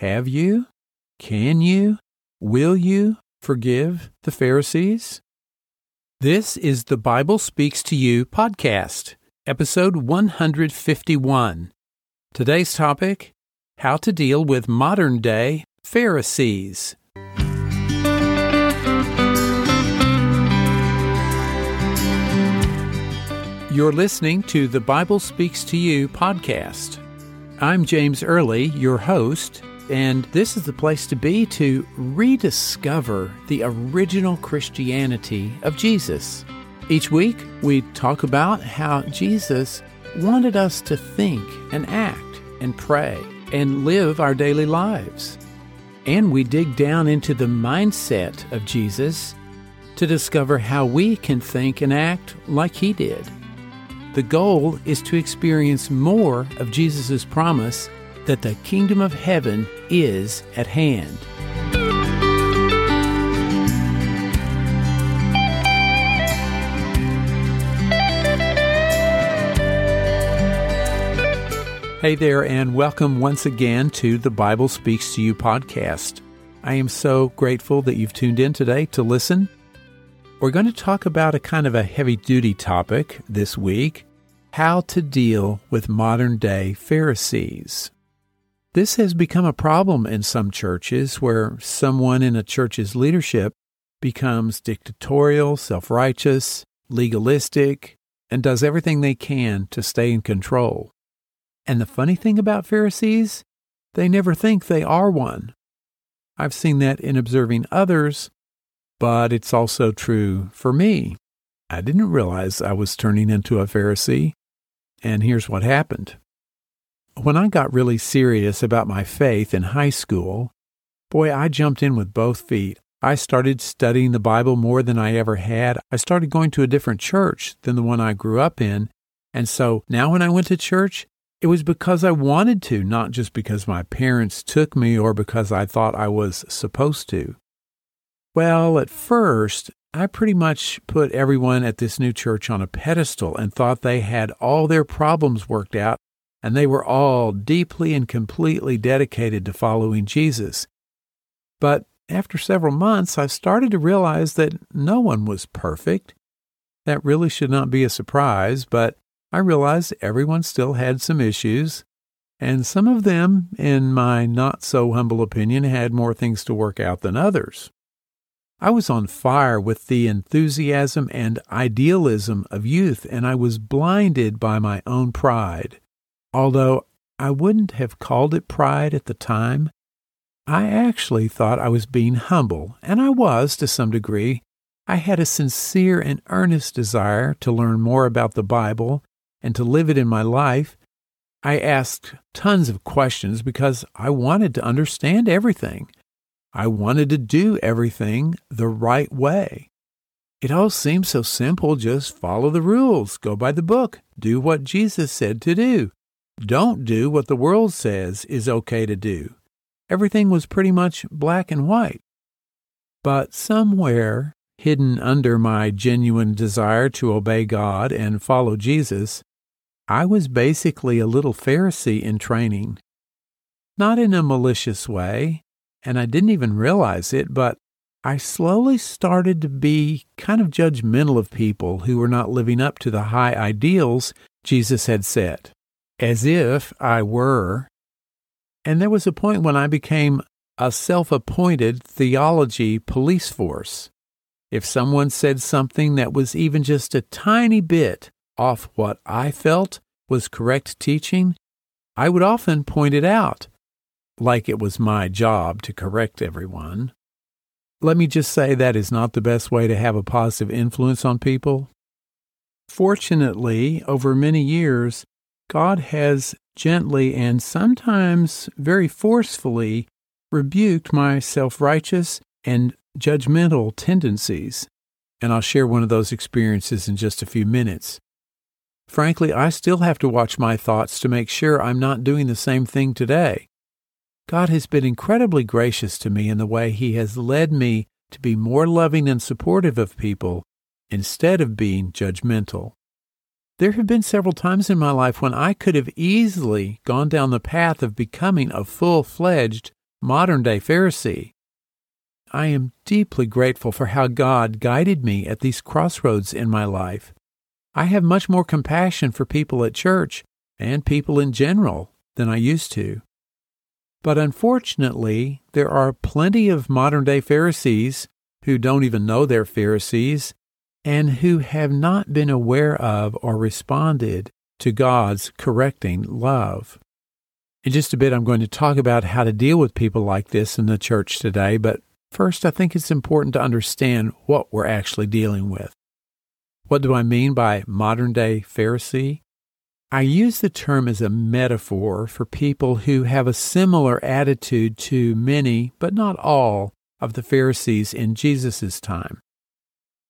Have you? Can you? Will you forgive the Pharisees? This is the Bible Speaks to You podcast, episode 151. Today's topic How to Deal with Modern Day Pharisees. You're listening to the Bible Speaks to You podcast. I'm James Early, your host, and this is the place to be to rediscover the original Christianity of Jesus. Each week, we talk about how Jesus wanted us to think and act and pray and live our daily lives. And we dig down into the mindset of Jesus to discover how we can think and act like he did. The goal is to experience more of Jesus' promise that the kingdom of heaven is at hand. Hey there, and welcome once again to the Bible Speaks to You podcast. I am so grateful that you've tuned in today to listen. We're going to talk about a kind of a heavy duty topic this week how to deal with modern day Pharisees. This has become a problem in some churches where someone in a church's leadership becomes dictatorial, self righteous, legalistic, and does everything they can to stay in control. And the funny thing about Pharisees, they never think they are one. I've seen that in observing others, but it's also true for me. I didn't realize I was turning into a Pharisee and here's what happened. When I got really serious about my faith in high school, boy, I jumped in with both feet. I started studying the Bible more than I ever had. I started going to a different church than the one I grew up in. And so now when I went to church, it was because I wanted to, not just because my parents took me or because I thought I was supposed to. Well, at first, I pretty much put everyone at this new church on a pedestal and thought they had all their problems worked out and they were all deeply and completely dedicated to following Jesus. But after several months, I started to realize that no one was perfect. That really should not be a surprise, but I realized everyone still had some issues, and some of them, in my not so humble opinion, had more things to work out than others. I was on fire with the enthusiasm and idealism of youth, and I was blinded by my own pride. Although I wouldn't have called it pride at the time, I actually thought I was being humble, and I was to some degree. I had a sincere and earnest desire to learn more about the Bible and to live it in my life. I asked tons of questions because I wanted to understand everything. I wanted to do everything the right way. It all seemed so simple just follow the rules, go by the book, do what Jesus said to do. Don't do what the world says is okay to do. Everything was pretty much black and white. But somewhere, hidden under my genuine desire to obey God and follow Jesus, I was basically a little Pharisee in training. Not in a malicious way, and I didn't even realize it, but I slowly started to be kind of judgmental of people who were not living up to the high ideals Jesus had set, as if I were. And there was a point when I became a self appointed theology police force. If someone said something that was even just a tiny bit off what I felt was correct teaching, I would often point it out like it was my job to correct everyone. Let me just say that is not the best way to have a positive influence on people. Fortunately, over many years, God has gently and sometimes very forcefully rebuked my self righteous and judgmental tendencies. And I'll share one of those experiences in just a few minutes. Frankly, I still have to watch my thoughts to make sure I'm not doing the same thing today. God has been incredibly gracious to me in the way He has led me to be more loving and supportive of people instead of being judgmental. There have been several times in my life when I could have easily gone down the path of becoming a full fledged modern day Pharisee. I am deeply grateful for how God guided me at these crossroads in my life. I have much more compassion for people at church and people in general than I used to. But unfortunately, there are plenty of modern day Pharisees who don't even know they're Pharisees and who have not been aware of or responded to God's correcting love. In just a bit, I'm going to talk about how to deal with people like this in the church today, but first, I think it's important to understand what we're actually dealing with. What do I mean by modern day Pharisee? I use the term as a metaphor for people who have a similar attitude to many, but not all, of the Pharisees in Jesus' time.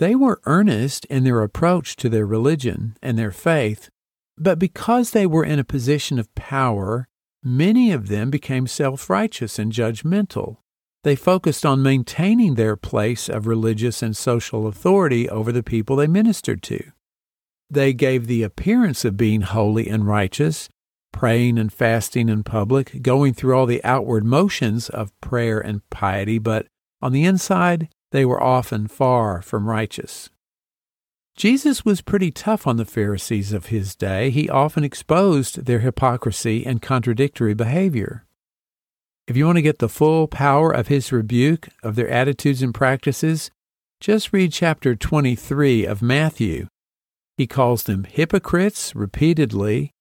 They were earnest in their approach to their religion and their faith, but because they were in a position of power, many of them became self righteous and judgmental. They focused on maintaining their place of religious and social authority over the people they ministered to. They gave the appearance of being holy and righteous, praying and fasting in public, going through all the outward motions of prayer and piety, but on the inside, they were often far from righteous. Jesus was pretty tough on the Pharisees of his day. He often exposed their hypocrisy and contradictory behavior. If you want to get the full power of his rebuke of their attitudes and practices, just read chapter 23 of Matthew he calls them hypocrites repeatedly.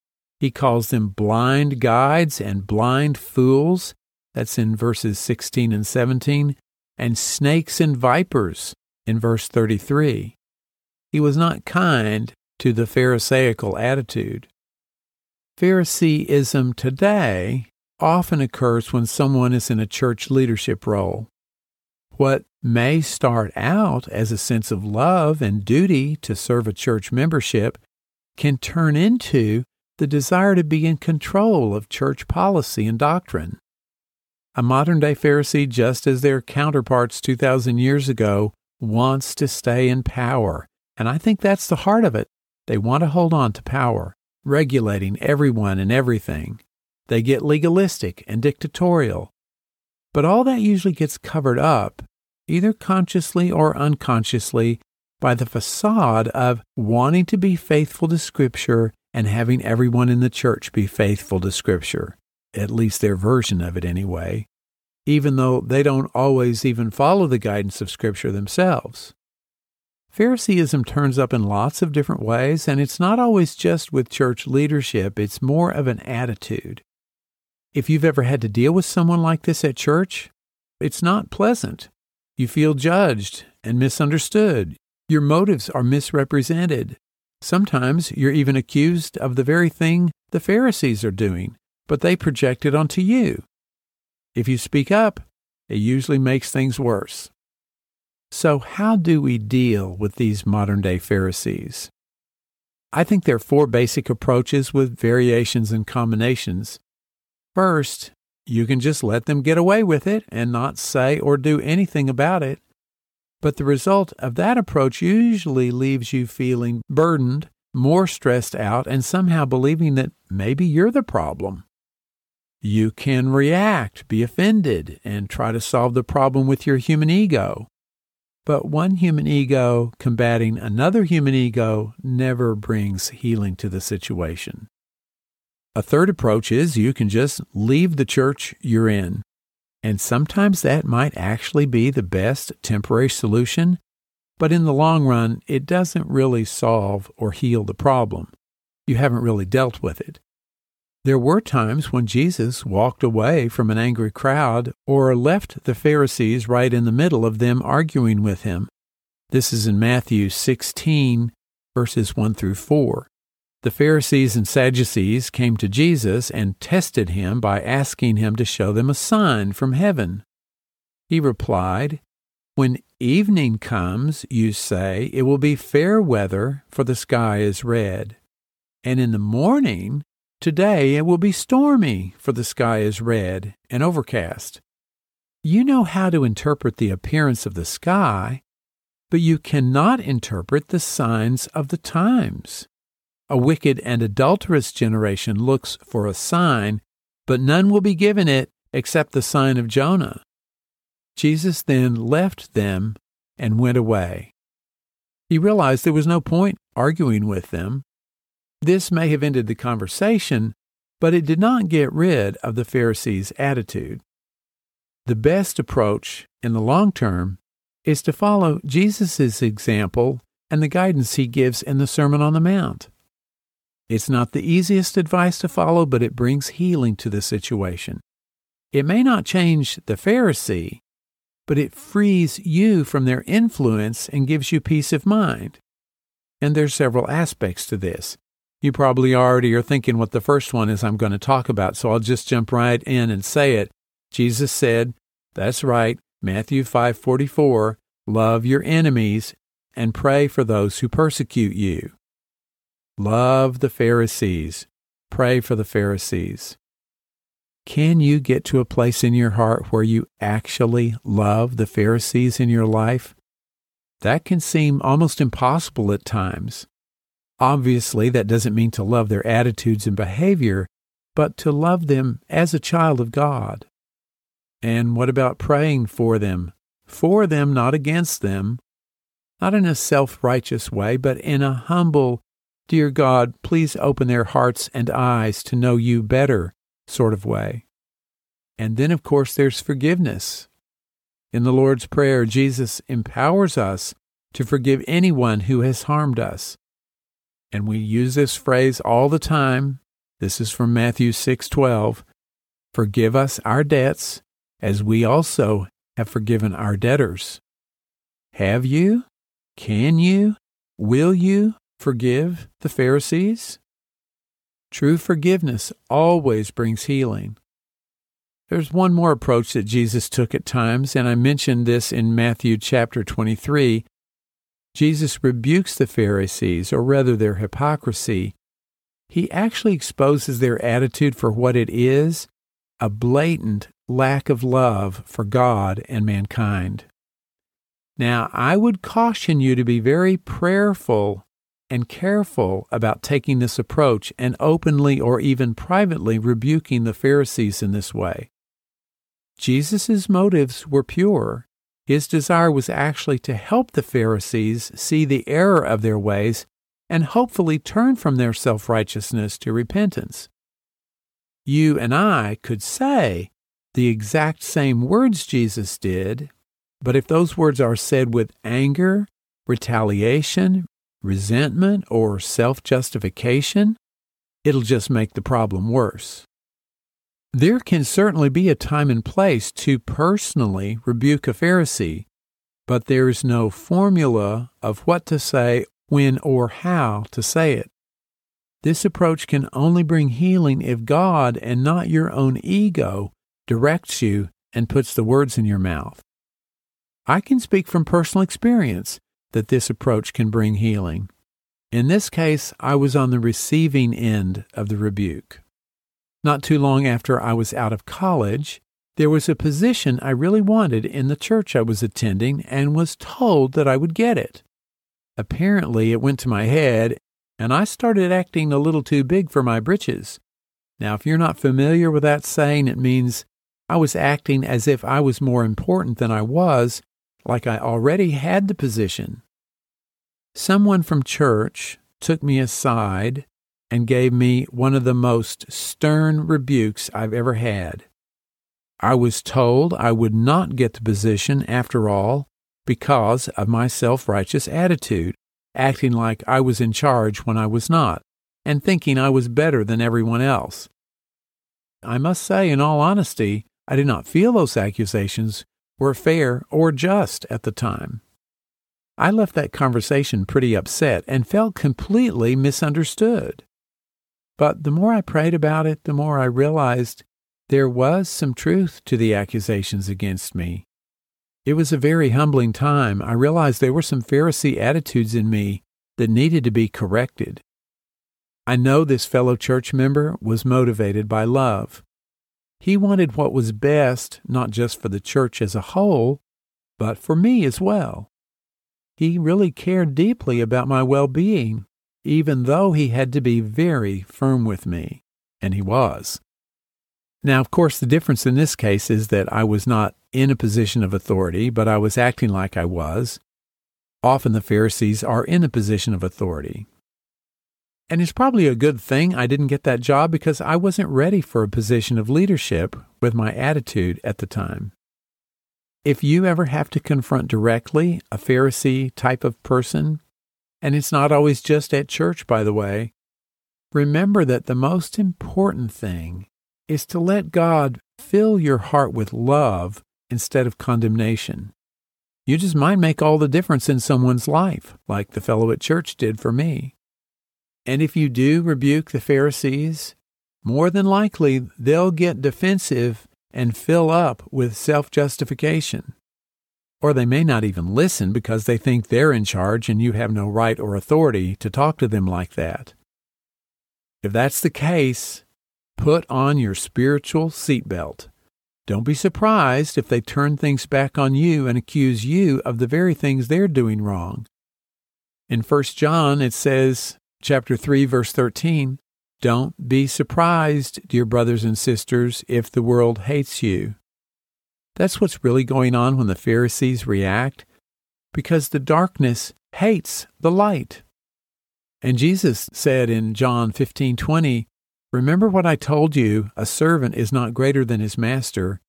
He calls them blind guides and blind fools. That's in verses 16 and 17. And snakes and vipers in verse 33. He was not kind to the Pharisaical attitude. Phariseeism today often occurs when someone is in a church leadership role. What may start out as a sense of love and duty to serve a church membership can turn into the desire to be in control of church policy and doctrine. A modern day Pharisee, just as their counterparts 2,000 years ago, wants to stay in power. And I think that's the heart of it. They want to hold on to power, regulating everyone and everything. They get legalistic and dictatorial. But all that usually gets covered up either consciously or unconsciously, by the facade of wanting to be faithful to Scripture and having everyone in the church be faithful to Scripture, at least their version of it anyway, even though they don't always even follow the guidance of Scripture themselves. Phariseeism turns up in lots of different ways, and it's not always just with church leadership, it's more of an attitude. If you've ever had to deal with someone like this at church, it's not pleasant. You feel judged and misunderstood. Your motives are misrepresented. Sometimes you're even accused of the very thing the Pharisees are doing, but they project it onto you. If you speak up, it usually makes things worse. So, how do we deal with these modern day Pharisees? I think there are four basic approaches with variations and combinations. First, you can just let them get away with it and not say or do anything about it. But the result of that approach usually leaves you feeling burdened, more stressed out, and somehow believing that maybe you're the problem. You can react, be offended, and try to solve the problem with your human ego. But one human ego combating another human ego never brings healing to the situation. A third approach is you can just leave the church you're in. And sometimes that might actually be the best temporary solution, but in the long run, it doesn't really solve or heal the problem. You haven't really dealt with it. There were times when Jesus walked away from an angry crowd or left the Pharisees right in the middle of them arguing with him. This is in Matthew 16, verses 1 through 4. The Pharisees and Sadducees came to Jesus and tested him by asking him to show them a sign from heaven. He replied, When evening comes, you say, it will be fair weather, for the sky is red. And in the morning, today it will be stormy, for the sky is red and overcast. You know how to interpret the appearance of the sky, but you cannot interpret the signs of the times. A wicked and adulterous generation looks for a sign, but none will be given it except the sign of Jonah. Jesus then left them and went away. He realized there was no point arguing with them. This may have ended the conversation, but it did not get rid of the Pharisees' attitude. The best approach in the long term is to follow Jesus' example and the guidance he gives in the Sermon on the Mount. It's not the easiest advice to follow, but it brings healing to the situation. It may not change the Pharisee, but it frees you from their influence and gives you peace of mind. And there's several aspects to this. You probably already are thinking what the first one is I'm going to talk about, so I'll just jump right in and say it. Jesus said, that's right, Matthew 5:44, love your enemies and pray for those who persecute you. Love the Pharisees. Pray for the Pharisees. Can you get to a place in your heart where you actually love the Pharisees in your life? That can seem almost impossible at times. Obviously, that doesn't mean to love their attitudes and behavior, but to love them as a child of God. And what about praying for them? For them, not against them. Not in a self righteous way, but in a humble, Dear God, please open their hearts and eyes to know you better sort of way. And then, of course, there's forgiveness. In the Lord's Prayer, Jesus empowers us to forgive anyone who has harmed us. And we use this phrase all the time. This is from Matthew 6:12. Forgive us our debts as we also have forgiven our debtors. Have you? Can you? Will you forgive the Pharisees? True forgiveness always brings healing. There's one more approach that Jesus took at times, and I mentioned this in Matthew chapter 23. Jesus rebukes the Pharisees, or rather their hypocrisy. He actually exposes their attitude for what it is a blatant lack of love for God and mankind. Now, I would caution you to be very prayerful and careful about taking this approach and openly or even privately rebuking the Pharisees in this way. Jesus' motives were pure. His desire was actually to help the Pharisees see the error of their ways and hopefully turn from their self righteousness to repentance. You and I could say the exact same words Jesus did, but if those words are said with anger, retaliation, resentment, or self justification, it'll just make the problem worse. There can certainly be a time and place to personally rebuke a Pharisee, but there is no formula of what to say, when, or how to say it. This approach can only bring healing if God and not your own ego directs you and puts the words in your mouth. I can speak from personal experience that this approach can bring healing. In this case, I was on the receiving end of the rebuke. Not too long after I was out of college, there was a position I really wanted in the church I was attending and was told that I would get it. Apparently, it went to my head, and I started acting a little too big for my britches. Now, if you're not familiar with that saying, it means I was acting as if I was more important than I was, like I already had the position. Someone from church took me aside and gave me one of the most stern rebukes I've ever had. I was told I would not get the position after all because of my self righteous attitude, acting like I was in charge when I was not, and thinking I was better than everyone else. I must say, in all honesty, I did not feel those accusations were fair or just at the time. I left that conversation pretty upset and felt completely misunderstood. But the more I prayed about it, the more I realized there was some truth to the accusations against me. It was a very humbling time. I realized there were some Pharisee attitudes in me that needed to be corrected. I know this fellow church member was motivated by love. He wanted what was best, not just for the church as a whole, but for me as well. He really cared deeply about my well being, even though he had to be very firm with me. And he was. Now, of course, the difference in this case is that I was not in a position of authority, but I was acting like I was. Often the Pharisees are in a position of authority. And it's probably a good thing I didn't get that job because I wasn't ready for a position of leadership with my attitude at the time. If you ever have to confront directly a Pharisee type of person, and it's not always just at church, by the way, remember that the most important thing is to let God fill your heart with love instead of condemnation. You just might make all the difference in someone's life, like the fellow at church did for me. And if you do rebuke the Pharisees, more than likely they'll get defensive and fill up with self justification. Or they may not even listen because they think they're in charge and you have no right or authority to talk to them like that. If that's the case, put on your spiritual seatbelt. Don't be surprised if they turn things back on you and accuse you of the very things they're doing wrong. In 1 John, it says, chapter 3, verse 13, Don't be surprised, dear brothers and sisters, if the world hates you. That's what's really going on when the Pharisees react, because the darkness hates the light. And Jesus said in John 15:20, "Remember what I told you, a servant is not greater than his master.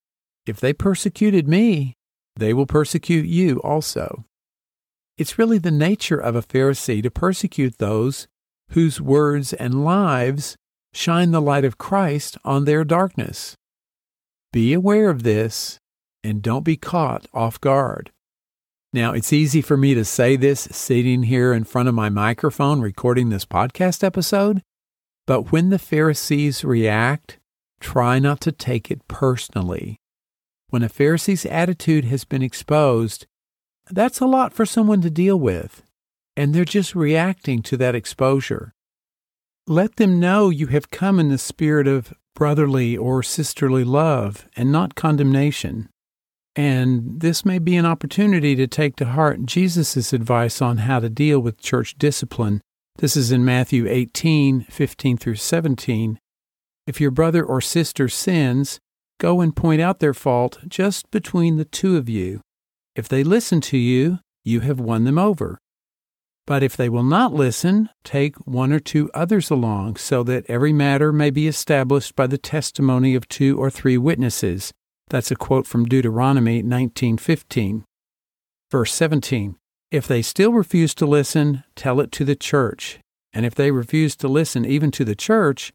If they persecuted me, they will persecute you also." It's really the nature of a Pharisee to persecute those whose words and lives shine the light of Christ on their darkness. Be aware of this and don't be caught off guard. Now, it's easy for me to say this sitting here in front of my microphone recording this podcast episode, but when the Pharisees react, try not to take it personally. When a Pharisee's attitude has been exposed, that's a lot for someone to deal with and they're just reacting to that exposure. Let them know you have come in the spirit of brotherly or sisterly love and not condemnation. And this may be an opportunity to take to heart Jesus' advice on how to deal with church discipline. This is in Matthew 18, 15 through 17. If your brother or sister sins, go and point out their fault just between the two of you. If they listen to you, you have won them over. But if they will not listen, take one or two others along, so that every matter may be established by the testimony of two or three witnesses. That's a quote from Deuteronomy 19:15. Verse 17. If they still refuse to listen, tell it to the church. And if they refuse to listen even to the church,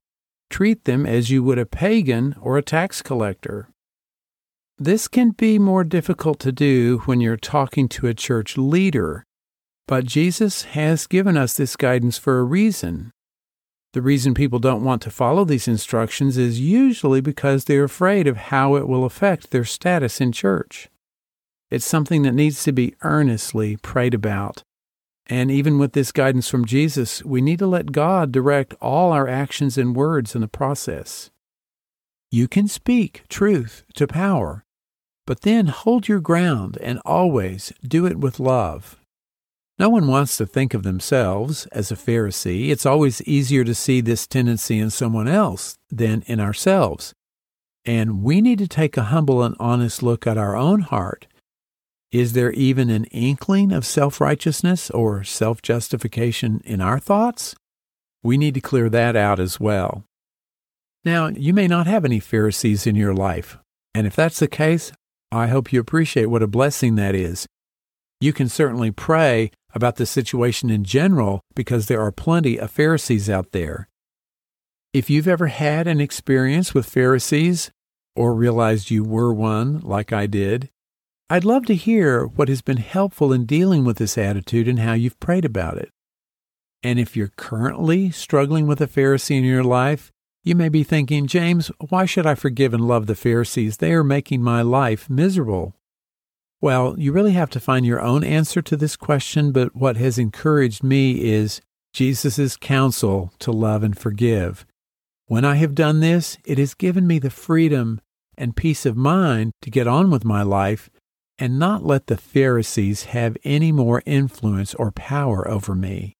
treat them as you would a pagan or a tax collector. This can be more difficult to do when you're talking to a church leader but Jesus has given us this guidance for a reason. The reason people don't want to follow these instructions is usually because they're afraid of how it will affect their status in church. It's something that needs to be earnestly prayed about. And even with this guidance from Jesus, we need to let God direct all our actions and words in the process. You can speak truth to power, but then hold your ground and always do it with love. No one wants to think of themselves as a Pharisee. It's always easier to see this tendency in someone else than in ourselves. And we need to take a humble and honest look at our own heart. Is there even an inkling of self righteousness or self justification in our thoughts? We need to clear that out as well. Now, you may not have any Pharisees in your life, and if that's the case, I hope you appreciate what a blessing that is. You can certainly pray about the situation in general because there are plenty of Pharisees out there. If you've ever had an experience with Pharisees or realized you were one like I did, I'd love to hear what has been helpful in dealing with this attitude and how you've prayed about it. And if you're currently struggling with a Pharisee in your life, you may be thinking, James, why should I forgive and love the Pharisees? They are making my life miserable. Well, you really have to find your own answer to this question, but what has encouraged me is Jesus' counsel to love and forgive. When I have done this, it has given me the freedom and peace of mind to get on with my life and not let the Pharisees have any more influence or power over me.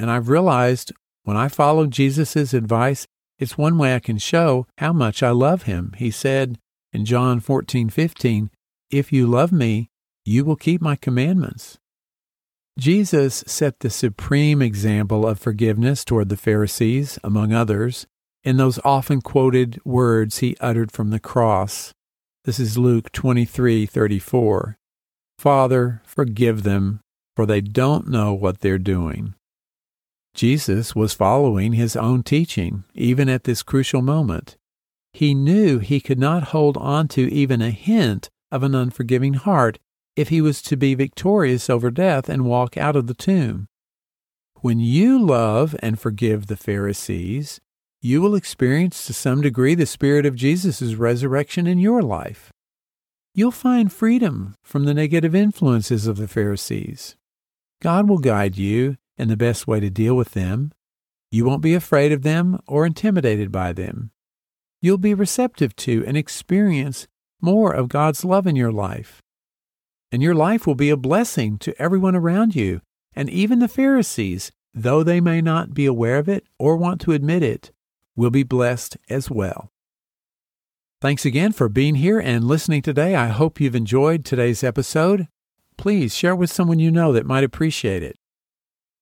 And I've realized when I follow Jesus' advice, It's one way I can show how much I love him. He said in John 14:15, "If you love me, you will keep my commandments." Jesus set the supreme example of forgiveness toward the Pharisees, among others, in those often quoted words he uttered from the cross. This is Luke 23:34. Father, forgive them, for they don't know what they're doing. Jesus was following his own teaching, even at this crucial moment. He knew he could not hold on to even a hint of an unforgiving heart if he was to be victorious over death and walk out of the tomb. When you love and forgive the Pharisees, you will experience to some degree the spirit of Jesus' resurrection in your life. You'll find freedom from the negative influences of the Pharisees. God will guide you in the best way to deal with them. You won't be afraid of them or intimidated by them. You'll be receptive to and experience more of God's love in your life. And your life will be a blessing to everyone around you, and even the Pharisees, though they may not be aware of it or want to admit it, will be blessed as well. Thanks again for being here and listening today. I hope you've enjoyed today's episode. Please share with someone you know that might appreciate it.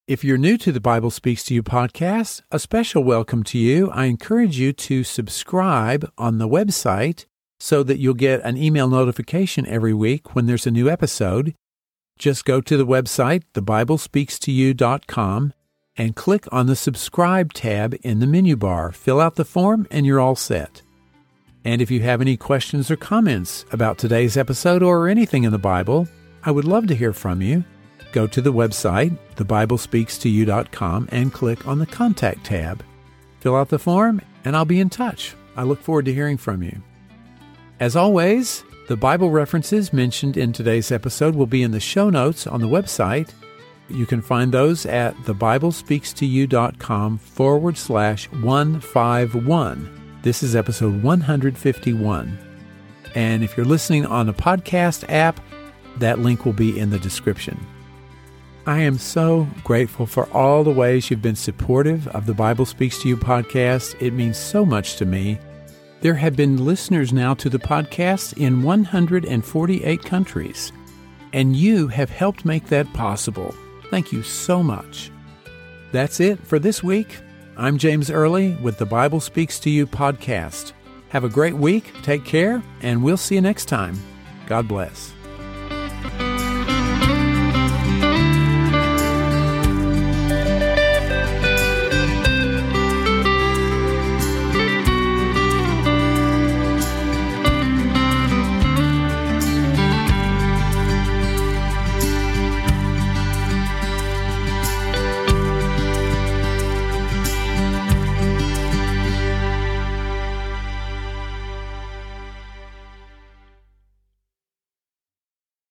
If you're new to the Bible Speaks to You podcast, a special welcome to you. I encourage you to subscribe on the website so that you'll get an email notification every week when there's a new episode. Just go to the website, thebiblespeakstoyou.com, and click on the subscribe tab in the menu bar. Fill out the form and you're all set. And if you have any questions or comments about today's episode or anything in the Bible, I would love to hear from you. Go to the website, thebiblespeakstoyou.com, and click on the contact tab. Fill out the form and I'll be in touch. I look forward to hearing from you. As always, the Bible references mentioned in today's episode will be in the show notes on the website you can find those at thebiblespeakstoyou.com forward slash 151. This is episode 151. And if you're listening on a podcast app, that link will be in the description. I am so grateful for all the ways you've been supportive of the Bible Speaks to You podcast. It means so much to me. There have been listeners now to the podcast in 148 countries, and you have helped make that possible. Thank you so much. That's it for this week. I'm James Early with the Bible Speaks to You podcast. Have a great week, take care, and we'll see you next time. God bless.